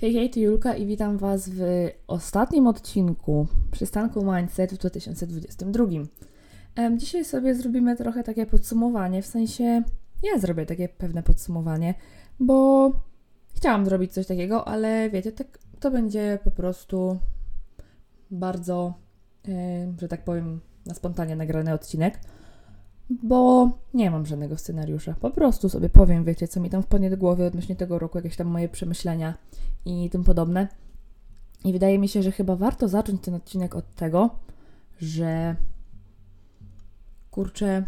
Hej, hej, to Julka i witam Was w ostatnim odcinku przystanku Mindset w 2022. Dzisiaj sobie zrobimy trochę takie podsumowanie, w sensie ja zrobię takie pewne podsumowanie, bo chciałam zrobić coś takiego, ale wiecie, tak, to będzie po prostu bardzo, że tak powiem, na spontanie nagrany odcinek bo nie mam żadnego scenariusza. Po prostu sobie powiem, wiecie, co mi tam wpadnie do głowy odnośnie tego roku, jakieś tam moje przemyślenia i tym podobne. I wydaje mi się, że chyba warto zacząć ten odcinek od tego, że kurczę,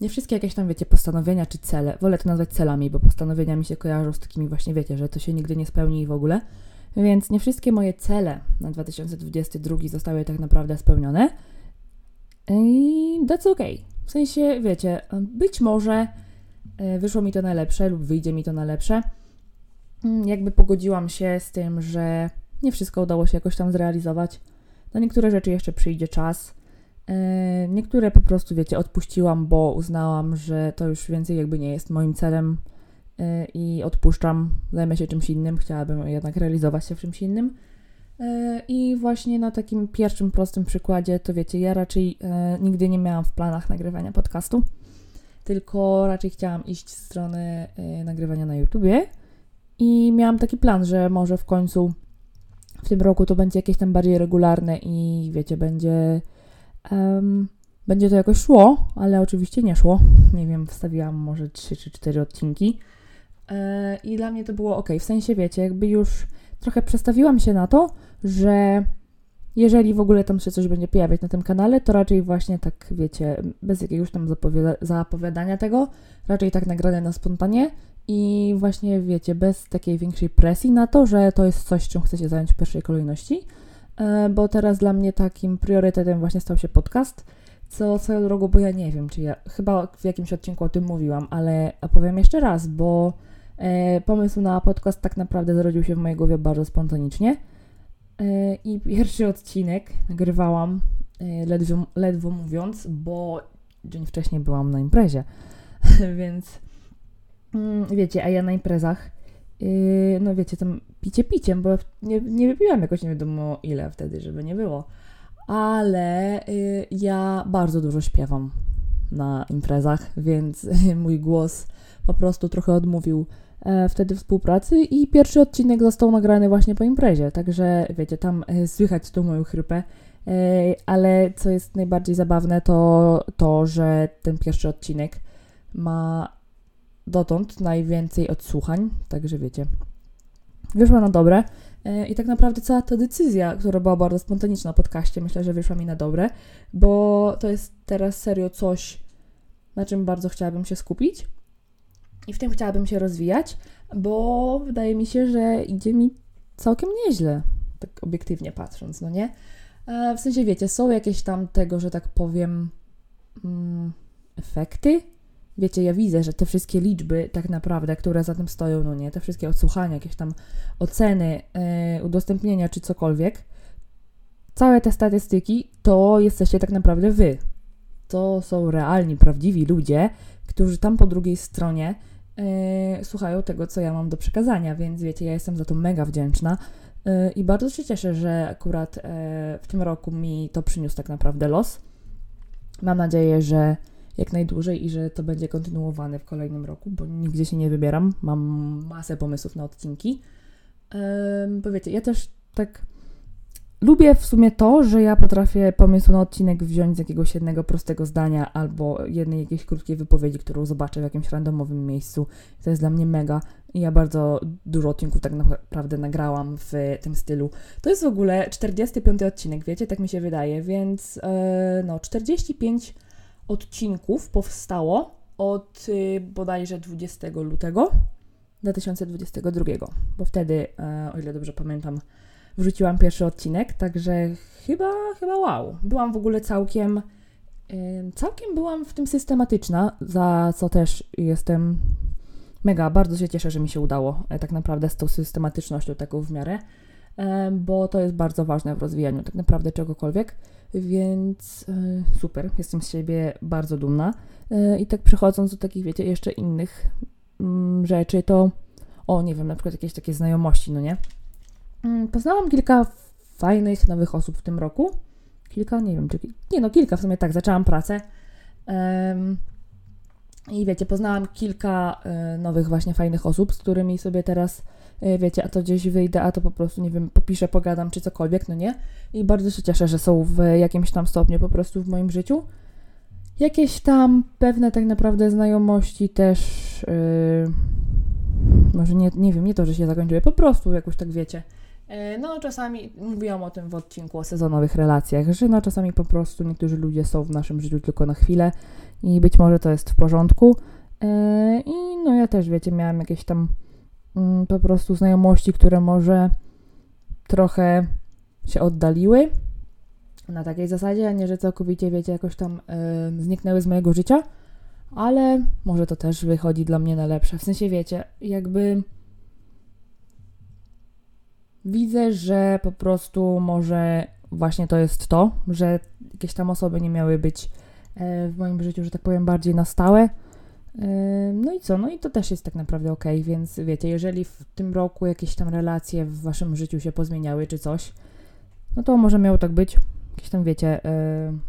nie wszystkie jakieś tam, wiecie, postanowienia czy cele, wolę to nazwać celami, bo postanowienia mi się kojarzą z takimi właśnie, wiecie, że to się nigdy nie spełni w ogóle. Więc nie wszystkie moje cele na 2022 zostały tak naprawdę spełnione. I that's okay. W sensie, wiecie, być może e, wyszło mi to na lepsze lub wyjdzie mi to na lepsze. Mm, jakby pogodziłam się z tym, że nie wszystko udało się jakoś tam zrealizować. Na niektóre rzeczy jeszcze przyjdzie czas. E, niektóre po prostu, wiecie, odpuściłam, bo uznałam, że to już więcej jakby nie jest moim celem e, i odpuszczam, zajmę się czymś innym. Chciałabym jednak realizować się w czymś innym. E, I właśnie na takim pierwszym prostym przykładzie, to wiecie, ja raczej e, nigdy nie miałam w planach nagrywania podcastu, tylko raczej chciałam iść w stronę e, nagrywania na YouTubie i miałam taki plan, że może w końcu w tym roku to będzie jakieś tam bardziej regularne i wiecie, będzie. Um, będzie to jakoś szło, ale oczywiście nie szło. Nie wiem, wstawiłam może 3 czy 4 odcinki. I dla mnie to było ok. W sensie, wiecie, jakby już trochę przestawiłam się na to, że jeżeli w ogóle tam się coś będzie pojawiać na tym kanale, to raczej właśnie tak, wiecie, bez jakiegoś tam zapowiada zapowiadania tego, raczej tak nagrane na spontanie i właśnie, wiecie, bez takiej większej presji na to, że to jest coś, czym chcę się zająć w pierwszej kolejności, e, bo teraz dla mnie takim priorytetem właśnie stał się podcast, co swoją drogą, bo ja nie wiem, czy ja, chyba w jakimś odcinku o tym mówiłam, ale opowiem jeszcze raz, bo e, pomysł na podcast tak naprawdę zrodził się w mojej głowie bardzo spontanicznie, I pierwszy odcinek nagrywałam e, ledwo, ledwo mówiąc, bo dzień wcześniej byłam na imprezie. Więc mm, wiecie, a ja na imprezach, e, no wiecie, tam picie piciem, bo nie, nie wypiłam jakoś nie wiadomo ile wtedy, żeby nie było. Ale ja bardzo dużo śpiewam na imprezach, więc mój głos po prostu trochę odmówił E, wtedy współpracy i pierwszy odcinek został nagrany właśnie po imprezie, także wiecie, tam e, słychać tą moją chrypę, e, ale co jest najbardziej zabawne to to, że ten pierwszy odcinek ma dotąd najwięcej odsłuchań, także wiecie, wyszła na dobre. I tak naprawdę cała ta decyzja, która była bardzo spontaniczna na podcaście, myślę, że wyszła mi na dobre, bo to jest teraz serio coś, na czym bardzo chciałabym się skupić i w tym chciałabym się rozwijać, bo wydaje mi się, że idzie mi całkiem nieźle, tak obiektywnie patrząc, no nie? E, w sensie, wiecie, są jakieś tam tego, że tak powiem, mm, efekty. Wiecie, ja widzę, że te wszystkie liczby, tak naprawdę, które za tym stoją, no nie, te wszystkie odsłuchania, jakieś tam oceny, yy, udostępnienia czy cokolwiek, całe te statystyki to jesteście tak naprawdę wy. To są realni, prawdziwi ludzie, którzy tam po drugiej stronie yy, słuchają tego, co ja mam do przekazania, więc wiecie, ja jestem za to mega wdzięczna yy, i bardzo się cieszę, że akurat yy, w tym roku mi to przyniósł tak naprawdę los. Mam nadzieję, że jak najdłużej i że to będzie kontynuowane w kolejnym roku, bo nigdzie się nie wybieram. Mam masę pomysłów na odcinki. Bo wiecie, ja też tak Lubię w sumie to, że ja potrafię pomysł na odcinek wziąć z jakiegoś jednego prostego zdania albo jednej jakiejś krótkiej wypowiedzi, którą zobaczę w jakimś randomowym miejscu. To jest dla mnie mega i ja bardzo dużo odcinków tak naprawdę nagrałam w tym stylu. To jest w ogóle 45 odcinek, wiecie, tak mi się wydaje, więc yy, no 45 odcinków powstało od yy, bodajże 20 lutego 2022, bo wtedy, yy, o ile dobrze pamiętam, wrzuciłam pierwszy odcinek, także chyba, chyba wow. Byłam w ogóle całkiem, całkiem byłam w tym systematyczna, za co też jestem mega, bardzo się cieszę, że mi się udało e, tak naprawdę z tą systematycznością taką w miarę, bo to jest bardzo ważne w rozwijaniu tak naprawdę czegokolwiek, więc e, super, jestem z siebie bardzo dumna. E, I tak przechodząc do takich, wiecie, jeszcze innych mm, rzeczy, to o, nie wiem, na przykład jakieś takie znajomości, no nie? Mm, poznałam kilka fajnych, nowych osób w tym roku. Kilka, nie wiem, czy. Nie, no kilka w sumie tak, zaczęłam pracę. Um, I wiecie, poznałam kilka y, nowych, właśnie fajnych osób, z którymi sobie teraz, y, wiecie, a to gdzieś wyjdę, a to po prostu, nie wiem, popiszę, pogadam, czy cokolwiek, no nie? I bardzo się cieszę, że są w jakimś tam stopniu po prostu w moim życiu. Jakieś tam pewne tak naprawdę znajomości też. Yy, może nie, nie wiem, nie to, że się zakończyły, po prostu jakoś tak wiecie. Yy, no, czasami mówiłam o tym w odcinku o sezonowych relacjach, że no czasami po prostu niektórzy ludzie są w naszym życiu tylko na chwilę i być może to jest w porządku. Yy, I no ja też, wiecie, miałam jakieś tam mm, po prostu znajomości, które może trochę się oddaliły na takiej zasadzie, a nie, że całkowicie, wiecie, jakoś tam yy, zniknęły z mojego życia, ale może to też wychodzi dla mnie na lepsze. W sensie, wiecie, jakby widzę, że po prostu może właśnie to jest to, że jakieś tam osoby nie miały być yy, w moim życiu, że tak powiem, bardziej na stałe. No i co? No i to też jest tak naprawdę ok, więc wiecie, jeżeli w tym roku jakieś tam relacje w waszym życiu się pozmieniały czy coś, no to może miało tak być jakieś tam, wiecie,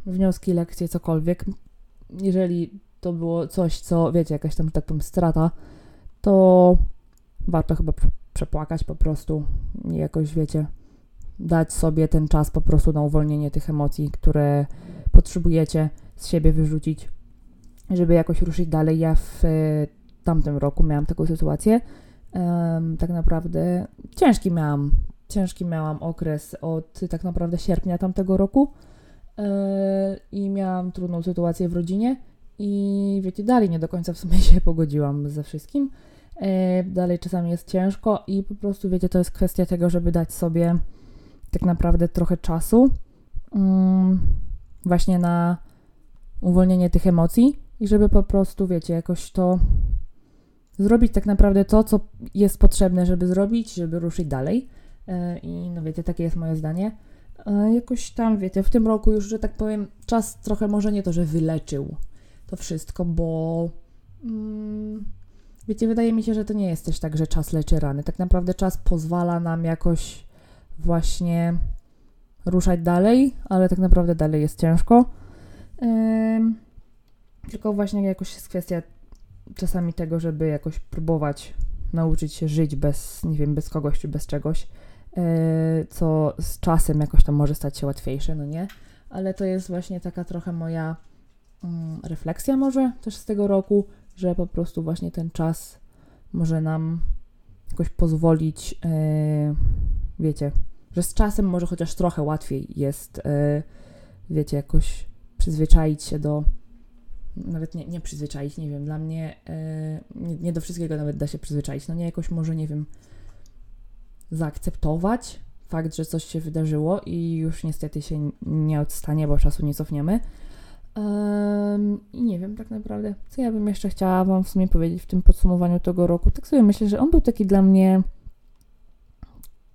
yy, wnioski, lekcje, cokolwiek. Jeżeli to było coś, co, wiecie, jakaś tam, tak powiem, strata, to warto chyba przepłakać po prostu jakoś, wiecie, dać sobie ten czas po prostu na uwolnienie tych emocji, które potrzebujecie z siebie wyrzucić, żeby jakoś ruszyć dalej. Ja w tamtym roku miałam taką sytuację. Um, tak naprawdę ciężki miałam ciężki miałam okres od tak naprawdę sierpnia tamtego roku yy, i miałam trudną sytuację w rodzinie i wiecie, dalej nie do końca w sumie się pogodziłam ze wszystkim. Yy, dalej czasami jest ciężko i po prostu wiecie, to jest kwestia tego, żeby dać sobie tak naprawdę trochę czasu yy, właśnie na uwolnienie tych emocji i żeby po prostu, wiecie, jakoś to zrobić tak naprawdę to, co jest potrzebne, żeby zrobić, żeby ruszyć dalej. E, I no wiecie, takie jest moje zdanie. E, jakoś tam, wiecie, w tym roku już, że tak powiem, czas trochę może nie to, że wyleczył to wszystko, bo mm, wiecie, wydaje mi się, że to nie jest też tak, że czas leczy rany. Tak naprawdę czas pozwala nam jakoś właśnie ruszać dalej, ale tak naprawdę dalej jest ciężko. Yy, tylko właśnie jakoś jest kwestia czasami tego, żeby jakoś próbować nauczyć się żyć bez, nie wiem, bez kogoś czy bez czegoś. E, co z czasem jakoś tam może stać się łatwiejsze, no nie? Ale to jest właśnie taka trochę moja mm, refleksja może też z tego roku, że po prostu właśnie ten czas może nam jakoś pozwolić, yy, wiecie, że z czasem może chociaż trochę łatwiej jest, yy, wiecie, jakoś przyzwyczaić się do, nawet nie, nie przyzwyczaić, nie wiem, dla mnie yy, nie, nie, do wszystkiego nawet da się przyzwyczaić, no nie, jakoś może, nie wiem, zaakceptować fakt, że coś się wydarzyło i już niestety się nie odstanie, bo czasu nie cofniemy. I nie wiem tak naprawdę, co ja bym jeszcze chciała Wam w sumie powiedzieć w tym podsumowaniu tego roku. Tak sobie myślę, że on był taki dla mnie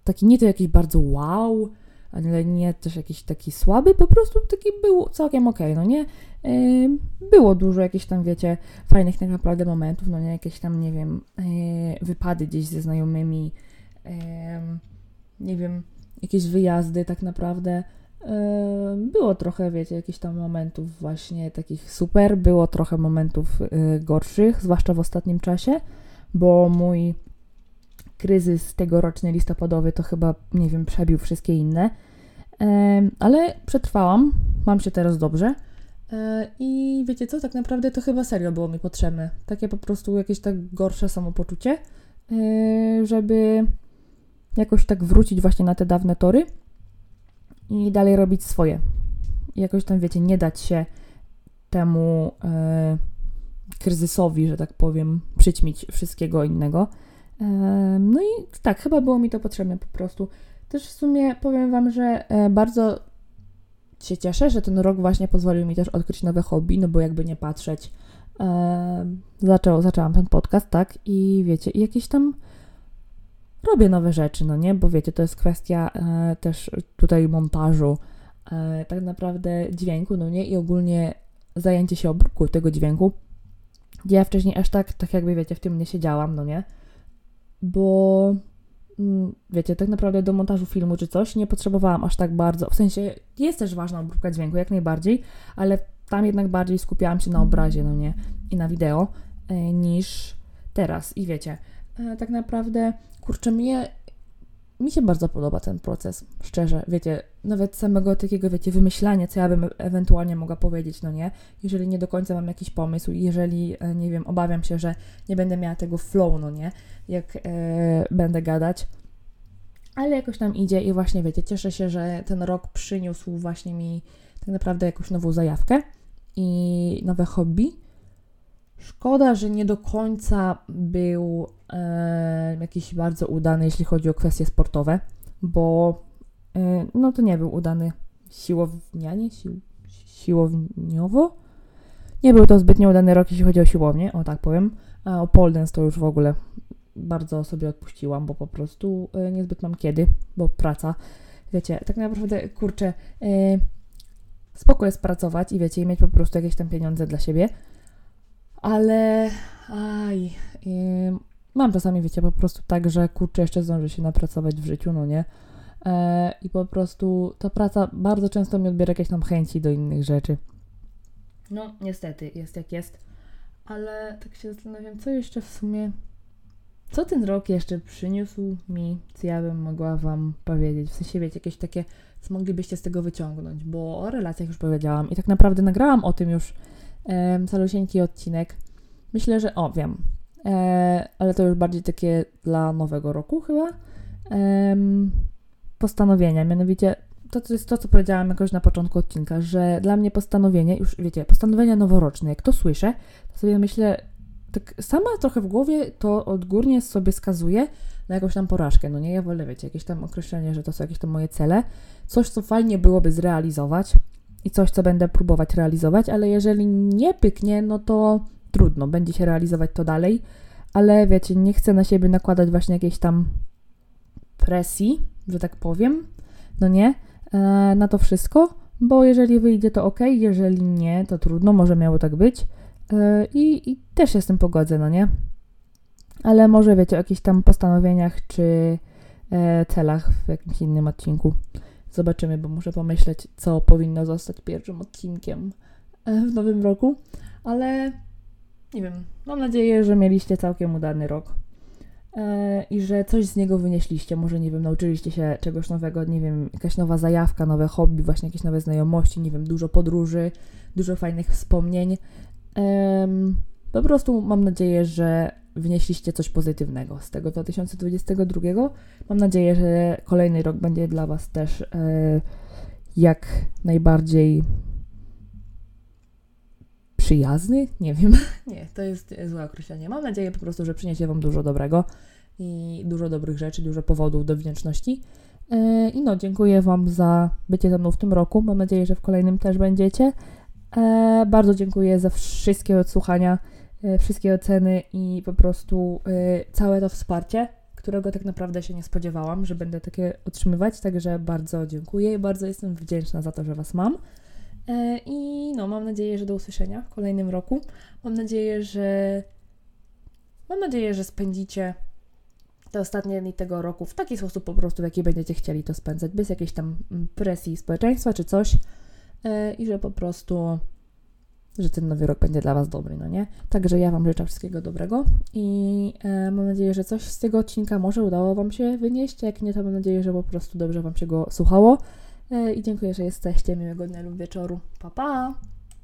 taki nie to jakiś bardzo wow, ale nie też jakiś taki słaby, po prostu taki był całkiem okej, okay, no nie? Było dużo jakichś tam, wiecie, fajnych tak naprawdę momentów, no nie? Jakieś tam, nie wiem, yy, wypady gdzieś ze znajomymi, nie wiem, jakieś wyjazdy tak naprawdę. Było trochę, wiecie, jakichś tam momentów właśnie takich super, było trochę momentów y, gorszych, zwłaszcza w ostatnim czasie, bo mój kryzys tegoroczny listopadowy to chyba, nie wiem, przebił wszystkie inne. Ale przetrwałam, mam się teraz dobrze. E, I wiecie co, tak naprawdę to chyba serio było mi potrzebne. Takie po prostu jakieś tak gorsze samopoczucie, e, żeby jakoś tak wrócić właśnie na te dawne tory i dalej robić swoje. Jakoś tam, wiecie, nie dać się temu e, kryzysowi, że tak powiem, przyćmić wszystkiego innego. E, no i tak, chyba było mi to potrzebne po prostu. Też w sumie powiem Wam, że e, bardzo się cieszę, że ten rok właśnie pozwolił mi też odkryć nowe hobby, no bo jakby nie patrzeć, e, zaczęło, zaczęłam ten podcast, tak, i wiecie, i jakieś tam robię nowe rzeczy, no nie? Bo wiecie, to jest kwestia e, też tutaj montażu, e, tak naprawdę dźwięku, no nie? I ogólnie zajęcie się obróbką tego dźwięku. Ja wcześniej aż tak, tak jakby wiecie, w tym nie siedziałam, no nie? Bo mm, wiecie, tak naprawdę do montażu filmu czy coś nie potrzebowałam aż tak bardzo. W sensie jest też ważna obróbka dźwięku, jak najbardziej, ale tam jednak bardziej skupiałam się na obrazie, no nie, i na wideo, e, niż teraz. I wiecie, tak naprawdę, kurczę, mnie mi się bardzo podoba ten proces, szczerze, wiecie, nawet samego takiego, wiecie, wymyślania, co ja bym ewentualnie mogła powiedzieć, no nie, jeżeli nie do końca mam jakiś pomysł, jeżeli, e, nie wiem, obawiam się, że nie będę miała tego flow, no nie, jak e, będę gadać, ale jakoś tam idzie i właśnie, wiecie, cieszę się, że ten rok przyniósł właśnie mi tak naprawdę jakąś nową zajawkę i nowe hobby, Szkoda, że nie do końca był e, jakiś bardzo udany, jeśli chodzi o kwestie sportowe, bo e, no to nie był udany siłownianie, sił, siłowniowo. Nie był to zbytnio udany rok, jeśli chodzi o siłownię, o tak powiem. A o pole dance to już w ogóle bardzo sobie odpuściłam, bo po prostu e, niezbyt mam kiedy, bo praca. Wiecie, tak naprawdę, kurczę, e, spoko jest pracować i wiecie, i mieć po prostu jakieś tam pieniądze dla siebie, ale aj, mam czasami, wiecie, po prostu tak, że kurczę, jeszcze zdążę się napracować w życiu, no nie? E, I po prostu ta praca bardzo często mi odbiera jakieś tam chęci do innych rzeczy. No, niestety, jest jak jest. Ale tak się zastanawiam, co jeszcze w sumie. Co ten rok jeszcze przyniósł mi, co ja bym mogła Wam powiedzieć? W sensie, wiecie, jakieś takie, co moglibyście z tego wyciągnąć, bo o relacjach już powiedziałam i tak naprawdę nagrałam o tym już calusieńki odcinek. Myślę, że o, wiem, e, ale to już bardziej takie dla nowego roku chyba. postanowienia, mianowicie to, to jest to, co powiedziałam jakoś na początku odcinka, że dla mnie postanowienie, już wiecie, postanowienia noworoczne, jak to słyszę, to sobie myślę, tak sama trochę w głowie to odgórnie sobie skazuje na jakąś tam porażkę. No nie, ja wolę, wiecie, jakieś tam określenie, że to są jakieś tam moje cele, coś, co fajnie byłoby zrealizować, i coś, co będę próbować realizować, ale jeżeli nie pyknie, no to trudno, będzie się realizować to dalej, ale wiecie, nie chcę na siebie nakładać właśnie jakiejś tam presji, że tak powiem, no nie, e, na to wszystko, bo jeżeli wyjdzie to ok, jeżeli nie, to trudno, może miało tak być. E, i, i też się z pogodzę, no nie, ale może wiecie o jakichś tam postanowieniach czy e, celach w jakimś innym odcinku. Zobaczymy, bo muszę pomyśleć, co powinno zostać pierwszym odcinkiem e, w nowym roku. Ale nie wiem, mam nadzieję, że mieliście całkiem udany rok e, i że coś z niego wynieśliście. Może, nie wiem, nauczyliście się czegoś nowego, nie wiem, jakaś nowa zajawka, nowe hobby, właśnie jakieś nowe znajomości, nie wiem, dużo podróży, dużo fajnych wspomnień. Po prostu mam nadzieję, że wnieśliście coś pozytywnego z tego 2022. Mam nadzieję, że kolejny rok będzie dla Was też e, jak najbardziej przyjazny. Nie wiem, nie, to jest złe określenie. Mam nadzieję po prostu, że przyniesie Wam dużo dobrego i dużo dobrych rzeczy, dużo powodów do wdzięczności. E, I no, dziękuję Wam za bycie ze mną w tym roku. Mam nadzieję, że w kolejnym też będziecie. E, bardzo dziękuję za wszystkie odsłuchania. E, wszystkie oceny i po prostu e, całe to wsparcie, którego tak naprawdę się nie spodziewałam, że będę takie otrzymywać. Także bardzo dziękuję i bardzo jestem wdzięczna za to, że Was mam. E, I no, mam nadzieję, że do usłyszenia w kolejnym roku. Mam nadzieję, że. Mam nadzieję, że spędzicie te ostatnie dni tego roku w taki sposób po prostu, w jaki będziecie chcieli to spędzać, bez jakiejś tam mm, presji społeczeństwa czy coś. I że po prostu że ten nowy rok będzie dla Was dobry, no nie? Także ja Wam życzę wszystkiego dobrego i e, mam nadzieję, że coś z tego odcinka może udało Wam się wynieść, jak nie, to mam nadzieję, że po prostu dobrze Wam się go słuchało e, i dziękuję, że jesteście, miłego dnia lub wieczoru. Pa, pa!